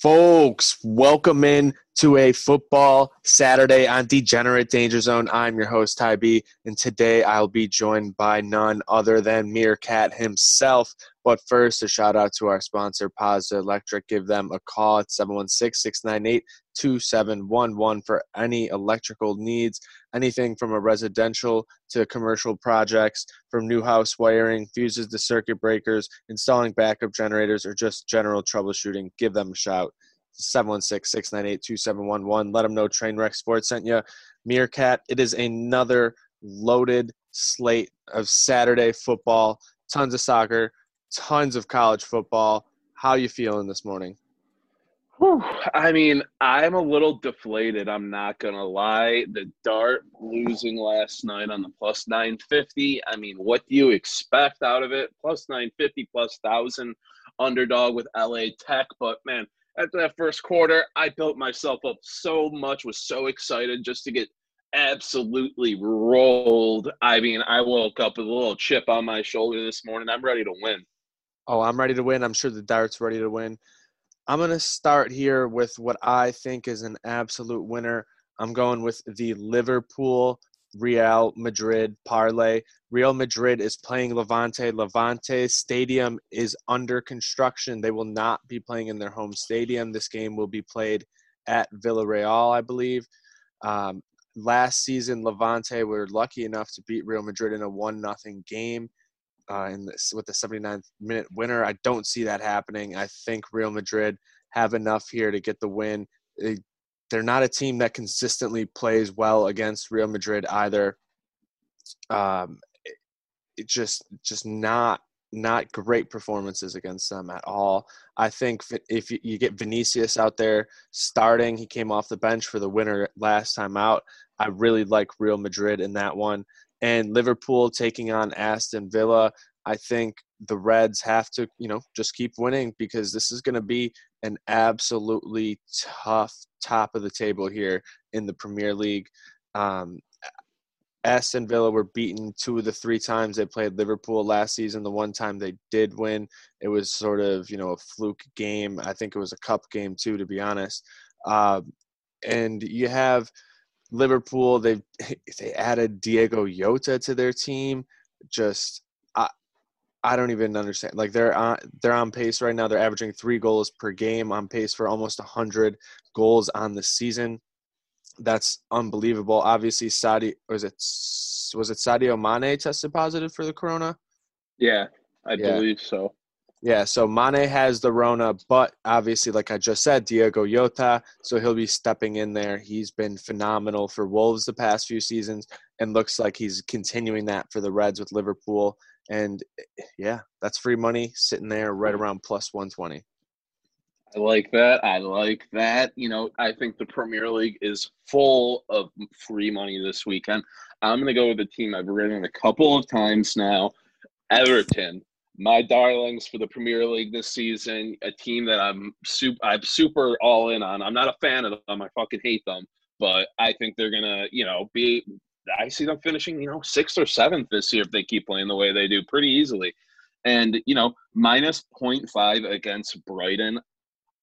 Folks, welcome in to a football Saturday on Degenerate Danger Zone. I'm your host, Ty B, and today I'll be joined by none other than Meerkat himself. But first, a shout out to our sponsor, Positive Electric. Give them a call at 716 698 2711 for any electrical needs, anything from a residential to commercial projects, from new house wiring, fuses to circuit breakers, installing backup generators, or just general troubleshooting. Give them a shout. 716-698-2711. Let them know Trainwreck Sports sent you. Meerkat, it is another loaded slate of Saturday football. Tons of soccer, tons of college football. How you feeling this morning? Whew. I mean, I'm a little deflated. I'm not gonna lie. The Dart losing last night on the plus 950. I mean, what do you expect out of it? Plus 950, plus thousand underdog with LA Tech. But man, after that first quarter, I built myself up so much, was so excited just to get absolutely rolled. I mean, I woke up with a little chip on my shoulder this morning. I'm ready to win. Oh, I'm ready to win. I'm sure the Dart's ready to win. I'm going to start here with what I think is an absolute winner. I'm going with the Liverpool Real Madrid parlay. Real Madrid is playing Levante. Levante Stadium is under construction. They will not be playing in their home stadium. This game will be played at Villarreal, I believe. Um, last season, Levante were lucky enough to beat Real Madrid in a one nothing game. Uh, in this, with the 79th minute winner, I don't see that happening. I think Real Madrid have enough here to get the win. They they're not a team that consistently plays well against Real Madrid either. Um, it, it just just not not great performances against them at all. I think if you get Vinicius out there starting, he came off the bench for the winner last time out. I really like Real Madrid in that one. And Liverpool taking on Aston Villa. I think the Reds have to, you know, just keep winning because this is going to be an absolutely tough top of the table here in the Premier League. Um, Aston Villa were beaten two of the three times they played Liverpool last season. The one time they did win, it was sort of you know a fluke game. I think it was a cup game too, to be honest. Uh, and you have Liverpool. They they added Diego Jota to their team. Just I I don't even understand. Like they're on they're on pace right now. They're averaging three goals per game, on pace for almost hundred goals on the season. That's unbelievable. Obviously, Sadi was it was it Sadio Mane tested positive for the corona? Yeah, I yeah. believe so. Yeah, so Mane has the Rona, but obviously, like I just said, Diego Jota, so he'll be stepping in there. He's been phenomenal for Wolves the past few seasons, and looks like he's continuing that for the Reds with Liverpool. And yeah, that's free money sitting there right mm-hmm. around plus 120. I like that. I like that. You know, I think the Premier League is full of free money this weekend. I'm going to go with a team I've ridden a couple of times now Everton. My darlings for the Premier League this season, a team that I'm super, I'm super all in on. I'm not a fan of them. I fucking hate them, but I think they're gonna, you know, be I see them finishing, you know, sixth or seventh this year if they keep playing the way they do pretty easily. And, you know, minus 0.5 against Brighton.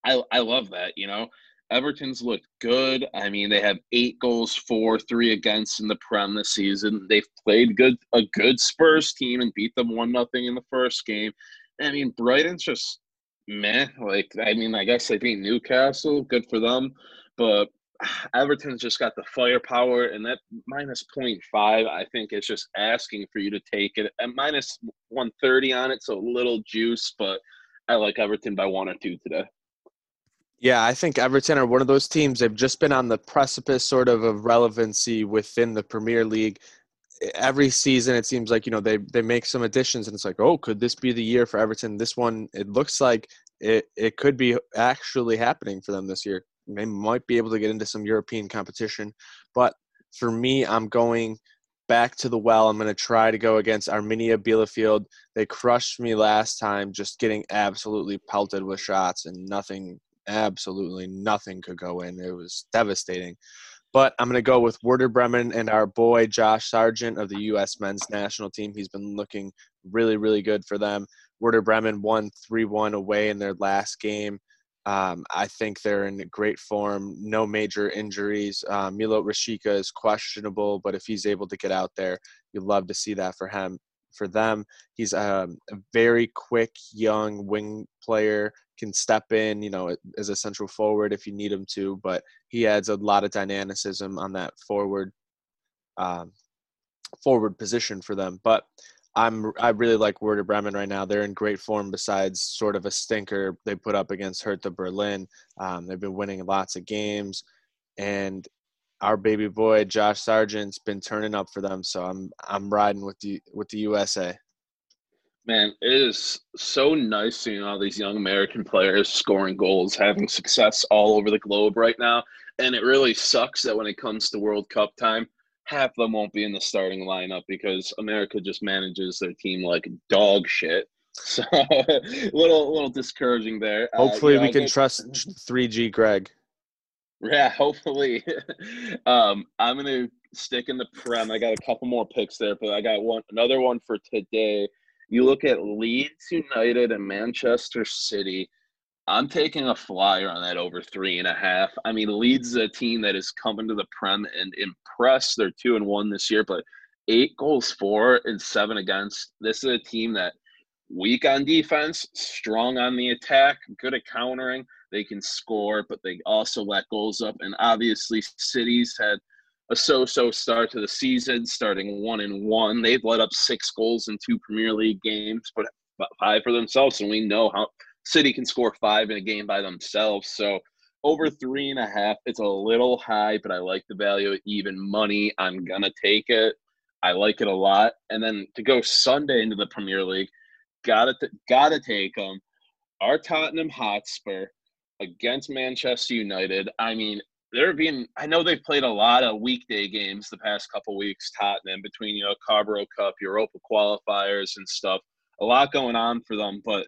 I, I love that, you know. Everton's looked good. I mean, they have eight goals for, three against in the Prem this season. They've played good a good Spurs team and beat them one nothing in the first game. I mean, Brighton's just meh. Like, I mean, I guess they beat Newcastle. Good for them. But Everton's just got the firepower, and that minus 0.5, I think, is just asking for you to take it at minus 130 on it, so a little juice, but I like Everton by one or two today. Yeah, I think Everton are one of those teams. They've just been on the precipice, sort of, of relevancy within the Premier League. Every season, it seems like you know they they make some additions, and it's like, oh, could this be the year for Everton? This one, it looks like it it could be actually happening for them this year they might be able to get into some European competition. But for me, I'm going back to the well. I'm going to try to go against Arminia Bielefeld. They crushed me last time, just getting absolutely pelted with shots, and nothing, absolutely nothing could go in. It was devastating. But I'm going to go with Werder Bremen and our boy Josh Sargent of the U.S. men's national team. He's been looking really, really good for them. Werder Bremen won 3 1 away in their last game Um, I think they're in great form, no major injuries. Uh, Milot Rashica is questionable, but if he's able to get out there, you'd love to see that for him. For them, he's um, a very quick, young wing player. Can step in, you know, as a central forward if you need him to, but he adds a lot of dynamicism on that forward um, forward position for them. But I'm I really like Werder Bremen right now. They're in great form. Besides sort of a stinker they put up against Hertha Berlin, um, they've been winning lots of games, and our baby boy Josh Sargent's been turning up for them. So I'm I'm riding with the with the USA. Man, it is so nice seeing all these young American players scoring goals, having success all over the globe right now. And it really sucks that when it comes to World Cup time, half of them won't be in the starting lineup because America just manages their team like dog shit. So a little little discouraging there. Uh, hopefully uh, we can trust 3G Greg. Yeah, hopefully. um, I'm gonna stick in the prem. I got a couple more picks there, but I got one another one for today. You look at Leeds United and Manchester City. I'm taking a flyer on that over three and a half. I mean, Leeds is a team that is coming to the Prem and impressed. They're two and one this year, but eight goals for and seven against. This is a team that weak on defense, strong on the attack, good at countering. They can score, but they also let goals up. And obviously, Cities had a so-so start to the season, starting one and one. They've let up six goals in two Premier League games, but five for themselves, and we know how City can score five in a game by themselves. So over three and a half, it's a little high, but I like the value. Even money, I'm gonna take it. I like it a lot. And then to go Sunday into the Premier League, gotta gotta take them. Our Tottenham Hotspur against Manchester United. I mean, they're being. I know they've played a lot of weekday games the past couple weeks. Tottenham between you know Carabao Cup, Europa qualifiers, and stuff. A lot going on for them, but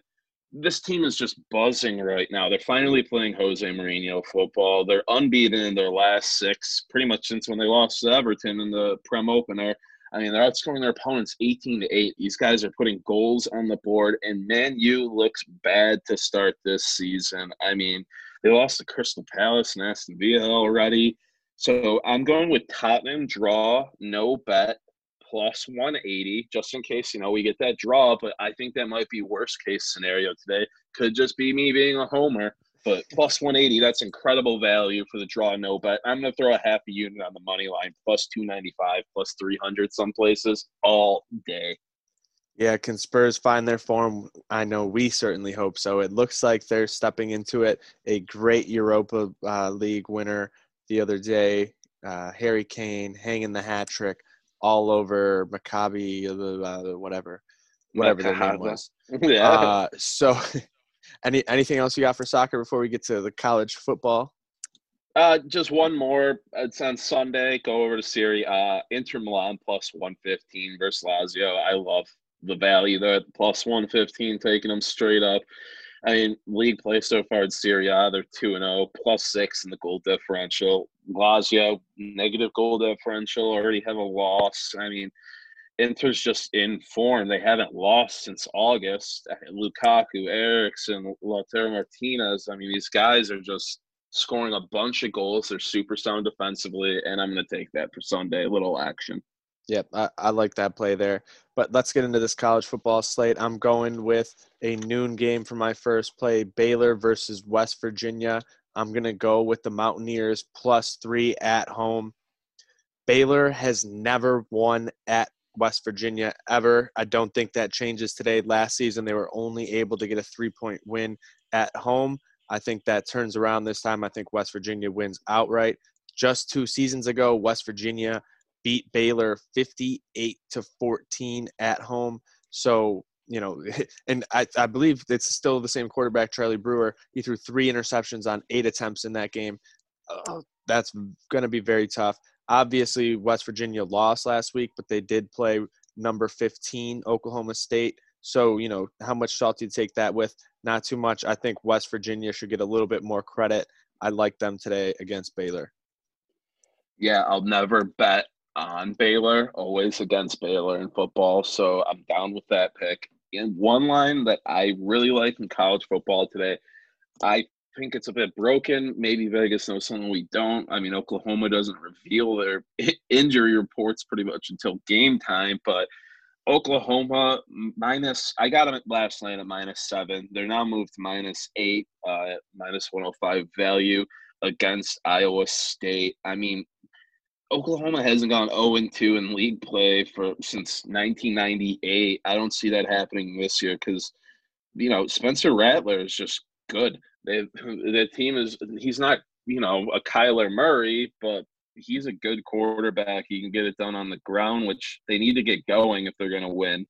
this team is just buzzing right now. They're finally playing Jose Mourinho football. They're unbeaten in their last six, pretty much since when they lost to Everton in the Prem opener. I mean, they're outscoring their opponents 18 to 8. These guys are putting goals on the board, and Man U looks bad to start this season. I mean, they lost to Crystal Palace and Aston Villa already. So I'm going with Tottenham draw, no bet plus 180 just in case you know we get that draw but i think that might be worst case scenario today could just be me being a homer but plus 180 that's incredible value for the draw no bet i'm going to throw a half a unit on the money line plus 295 plus 300 some places all day yeah, can Spurs find their form? I know we certainly hope so. It looks like they're stepping into it. A great Europa uh, League winner the other day, uh, Harry Kane hanging the hat trick all over Maccabi, uh, whatever, whatever their name was. yeah. Uh, so, any anything else you got for soccer before we get to the college football? Uh, just one more. It's on Sunday. Go over to Serie A. Inter Milan plus one fifteen versus Lazio. I love the value there. Plus one fifteen, taking them straight up. I mean, league play so far in Serie A, they're 2 and 0, plus six in the goal differential. Lazio, negative goal differential, already have a loss. I mean, Inter's just in form. They haven't lost since August. Uh, Lukaku, Eriksen, Lautaro Martinez. I mean, these guys are just scoring a bunch of goals. They're super sound defensively, and I'm going to take that for Sunday. A little action. Yep, I, I like that play there. But let's get into this college football slate. I'm going with a noon game for my first play Baylor versus West Virginia. I'm going to go with the Mountaineers plus three at home. Baylor has never won at West Virginia ever. I don't think that changes today. Last season, they were only able to get a three point win at home. I think that turns around this time. I think West Virginia wins outright. Just two seasons ago, West Virginia beat Baylor 58 to 14 at home. So, you know, and I, I believe it's still the same quarterback, Charlie Brewer. He threw three interceptions on eight attempts in that game. Uh, that's going to be very tough. Obviously, West Virginia lost last week, but they did play number 15, Oklahoma State. So, you know, how much salt do you take that with? Not too much. I think West Virginia should get a little bit more credit. I like them today against Baylor. Yeah, I'll never bet on Baylor, always against Baylor in football. So I'm down with that pick. And one line that I really like in college football today, I think it's a bit broken. Maybe Vegas knows something we don't. I mean, Oklahoma doesn't reveal their injury reports pretty much until game time, but Oklahoma minus. I got them last night at minus seven. They're now moved to minus eight, uh, minus one hundred oh five value against Iowa State. I mean, Oklahoma hasn't gone zero and two in league play for since nineteen ninety eight. I don't see that happening this year because you know Spencer Rattler is just good. The team is he's not you know a Kyler Murray, but he's a good quarterback. He can get it done on the ground, which they need to get going if they're going to win.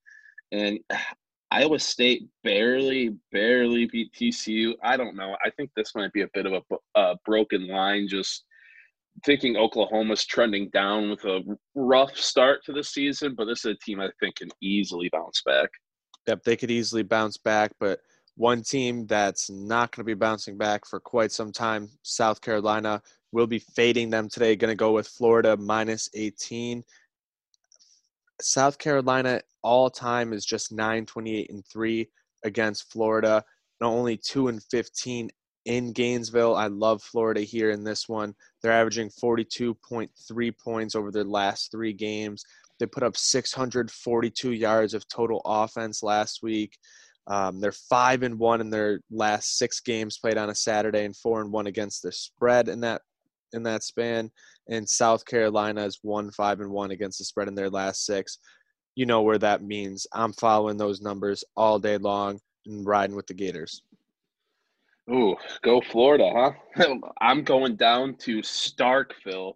And Iowa State barely, barely beat TCU. I don't know. I think this might be a bit of a, a broken line. Just thinking Oklahoma's trending down with a rough start to the season, but this is a team I think can easily bounce back. Yep, they could easily bounce back, but one team that's not going to be bouncing back for quite some time, South Carolina, We'll be fading them today. Going to go with Florida minus 18. South Carolina all time is just 9 28 and 3 against Florida. Only 2 and 15 in Gainesville. I love Florida here in this one. They're averaging 42.3 points over their last three games. They put up 642 yards of total offense last week. Um, they're five and one in their last six games played on a Saturday, and four and one against the spread in that in that span, and South Carolina is one five and one against the spread in their last six. You know where that means. I'm following those numbers all day long and riding with the Gators. Ooh, go Florida, huh? I'm going down to Starkville.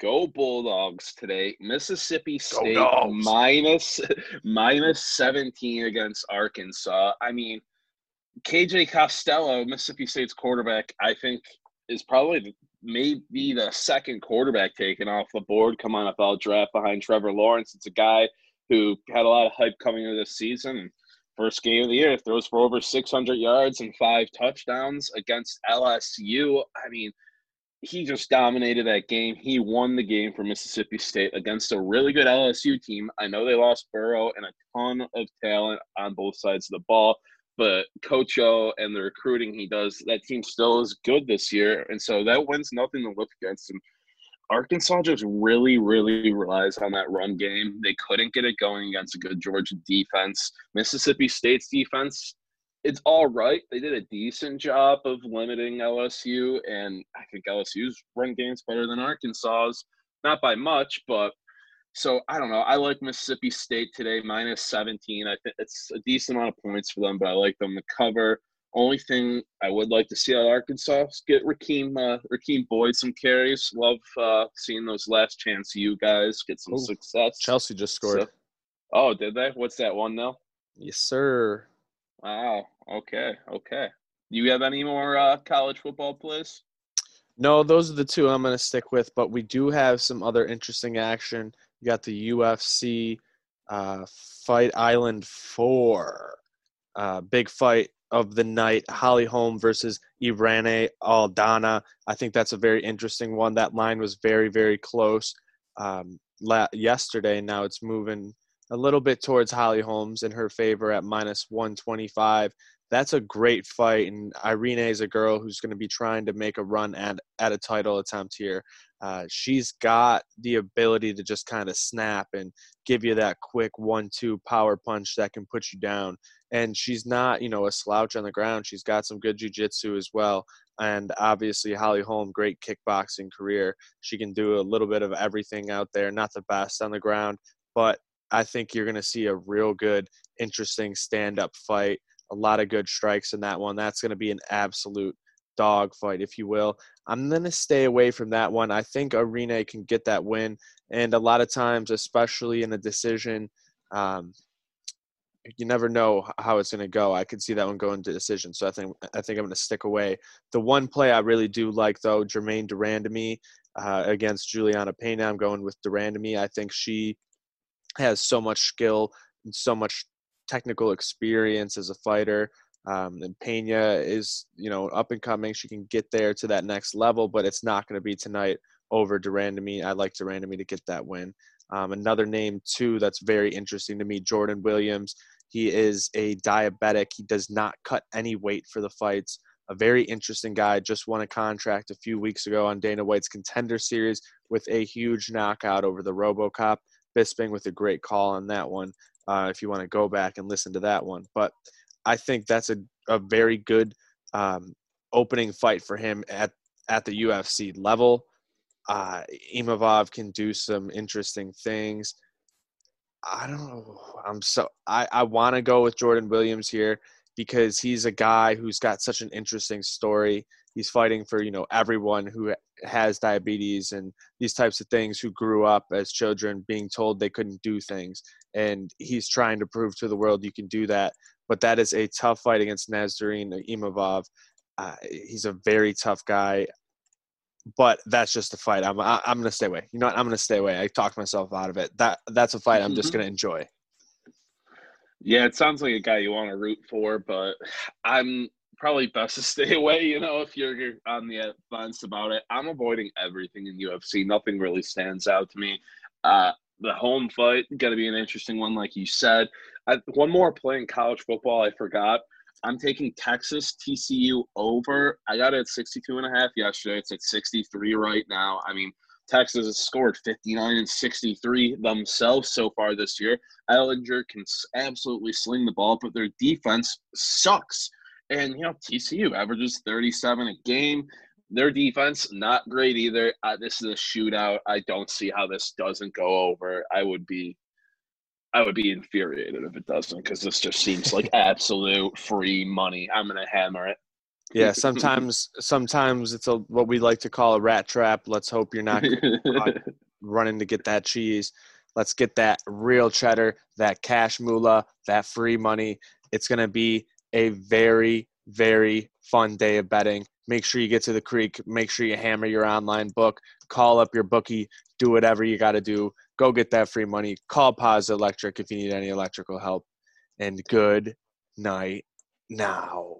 Go Bulldogs today. Mississippi State minus minus 17 against Arkansas. I mean, KJ Costello, Mississippi State's quarterback, I think is probably maybe the second quarterback taken off the board come on NFL draft behind Trevor Lawrence. It's a guy who had a lot of hype coming into this season. First game of the year, throws for over 600 yards and five touchdowns against LSU. I mean, he just dominated that game. He won the game for Mississippi State against a really good LSU team. I know they lost Burrow and a ton of talent on both sides of the ball, but Coach O and the recruiting he does, that team still is good this year. And so that wins nothing to look against him. Arkansas just really, really relies on that run game. They couldn't get it going against a good Georgia defense. Mississippi State's defense, it's all right. They did a decent job of limiting LSU, and I think LSU's run game's better than Arkansas's. Not by much, but so I don't know. I like Mississippi State today, minus 17. I think it's a decent amount of points for them, but I like them to cover. Only thing I would like to see out of Arkansas is get Rakeem uh, Rakeem Boyd some carries. Love uh, seeing those last chance you guys get some Ooh, success. Chelsea just scored. So, oh, did they? What's that one now? Yes, sir. Wow. Okay. Okay. Do you have any more uh, college football plays? No, those are the two I'm going to stick with, but we do have some other interesting action you got the UFC uh, Fight Island 4. Uh, big fight of the night Holly Holm versus Irene Aldana. I think that's a very interesting one. That line was very, very close um, la- yesterday. Now it's moving a little bit towards Holly Holm's in her favor at minus 125 that's a great fight. And Irene is a girl who's going to be trying to make a run at, at a title attempt here. Uh, she's got the ability to just kind of snap and give you that quick one-two power punch that can put you down. And she's not, you know, a slouch on the ground. She's got some good jiu-jitsu as well. And obviously, Holly Holm, great kickboxing career. She can do a little bit of everything out there. Not the best on the ground, but I think you're going to see a real good, interesting stand-up fight a lot of good strikes in that one. That's going to be an absolute dog fight, if you will. I'm going to stay away from that one. I think Irene can get that win. And a lot of times, especially in a decision, um, you never know how it's going to go. I could see that one going to decision. So I think I think I'm going to stick away. The one play I really do like, though, Germaine de Randamie uh, against Juliana Pena. I'm going with de Randamie. I think she has so much skill and so much technical experience as a fighter. Um, and Pena is, you know, up and coming. She can get there to that next level, but it's not going to be tonight over de Randamie. I like de Randamie to get that win. Um, another name too that's very interesting to me, Jordan Williams. He is a diabetic. He does not cut any weight for the fights. a very interesting guy. Just won a contract a few weeks ago on Dana White's Contender Series with a huge knockout over the RoboCop. Bisping with a great call on that one. Uh, if you want to go back and listen to that one, but I think that's a, a very good um, opening fight for him at at the UFC level. Uh, Imavov can do some interesting things. I don't know. I'm so I, I want to go with Jordan Williams here because he's a guy who's got such an interesting story. He's fighting for you know everyone who has diabetes and these types of things who grew up as children being told they couldn't do things, and he's trying to prove to the world you can do that. But that is a tough fight against Nasruddin Imavov. Uh, he's a very tough guy but that's just a fight. I'm I, am i am gonna stay away. You know what? I'm gonna stay away. I talked myself out of it. That that's a fight I'm just mm-hmm. gonna enjoy. Yeah, it sounds like a guy you want to root for, but I'm probably best to stay away. You know, if you're on the fence about it, I'm avoiding everything in UFC. Nothing really stands out to me. Uh, the Holm fight going to be an interesting one, like you said. I, one more play in college football I forgot. I'm taking Texas TCU over. I got it at 62 and a half yesterday. It's at 63 right now. I mean, Texas has scored 59 and 63 themselves so far this year. Ehlinger can absolutely sling the ball, but their defense sucks. And, you know, TCU averages 37 a game. Their defense, not great either. Uh, this is a shootout. I don't see how this doesn't go over. I would be I would be infuriated if it doesn't because this just seems like absolute free money. I'm gonna hammer it. Yeah, sometimes sometimes it's a what we like to call a rat trap. Let's hope you're not running to get that cheese. Let's get that real cheddar, that cash moolah, that free money. It's gonna be a very very fun day of betting. Make sure you get to the creek. Make sure you hammer your online book. Call up your bookie. Do whatever you got to do Go get that free money. Call Pause Electric if you need any electrical help. And good night now.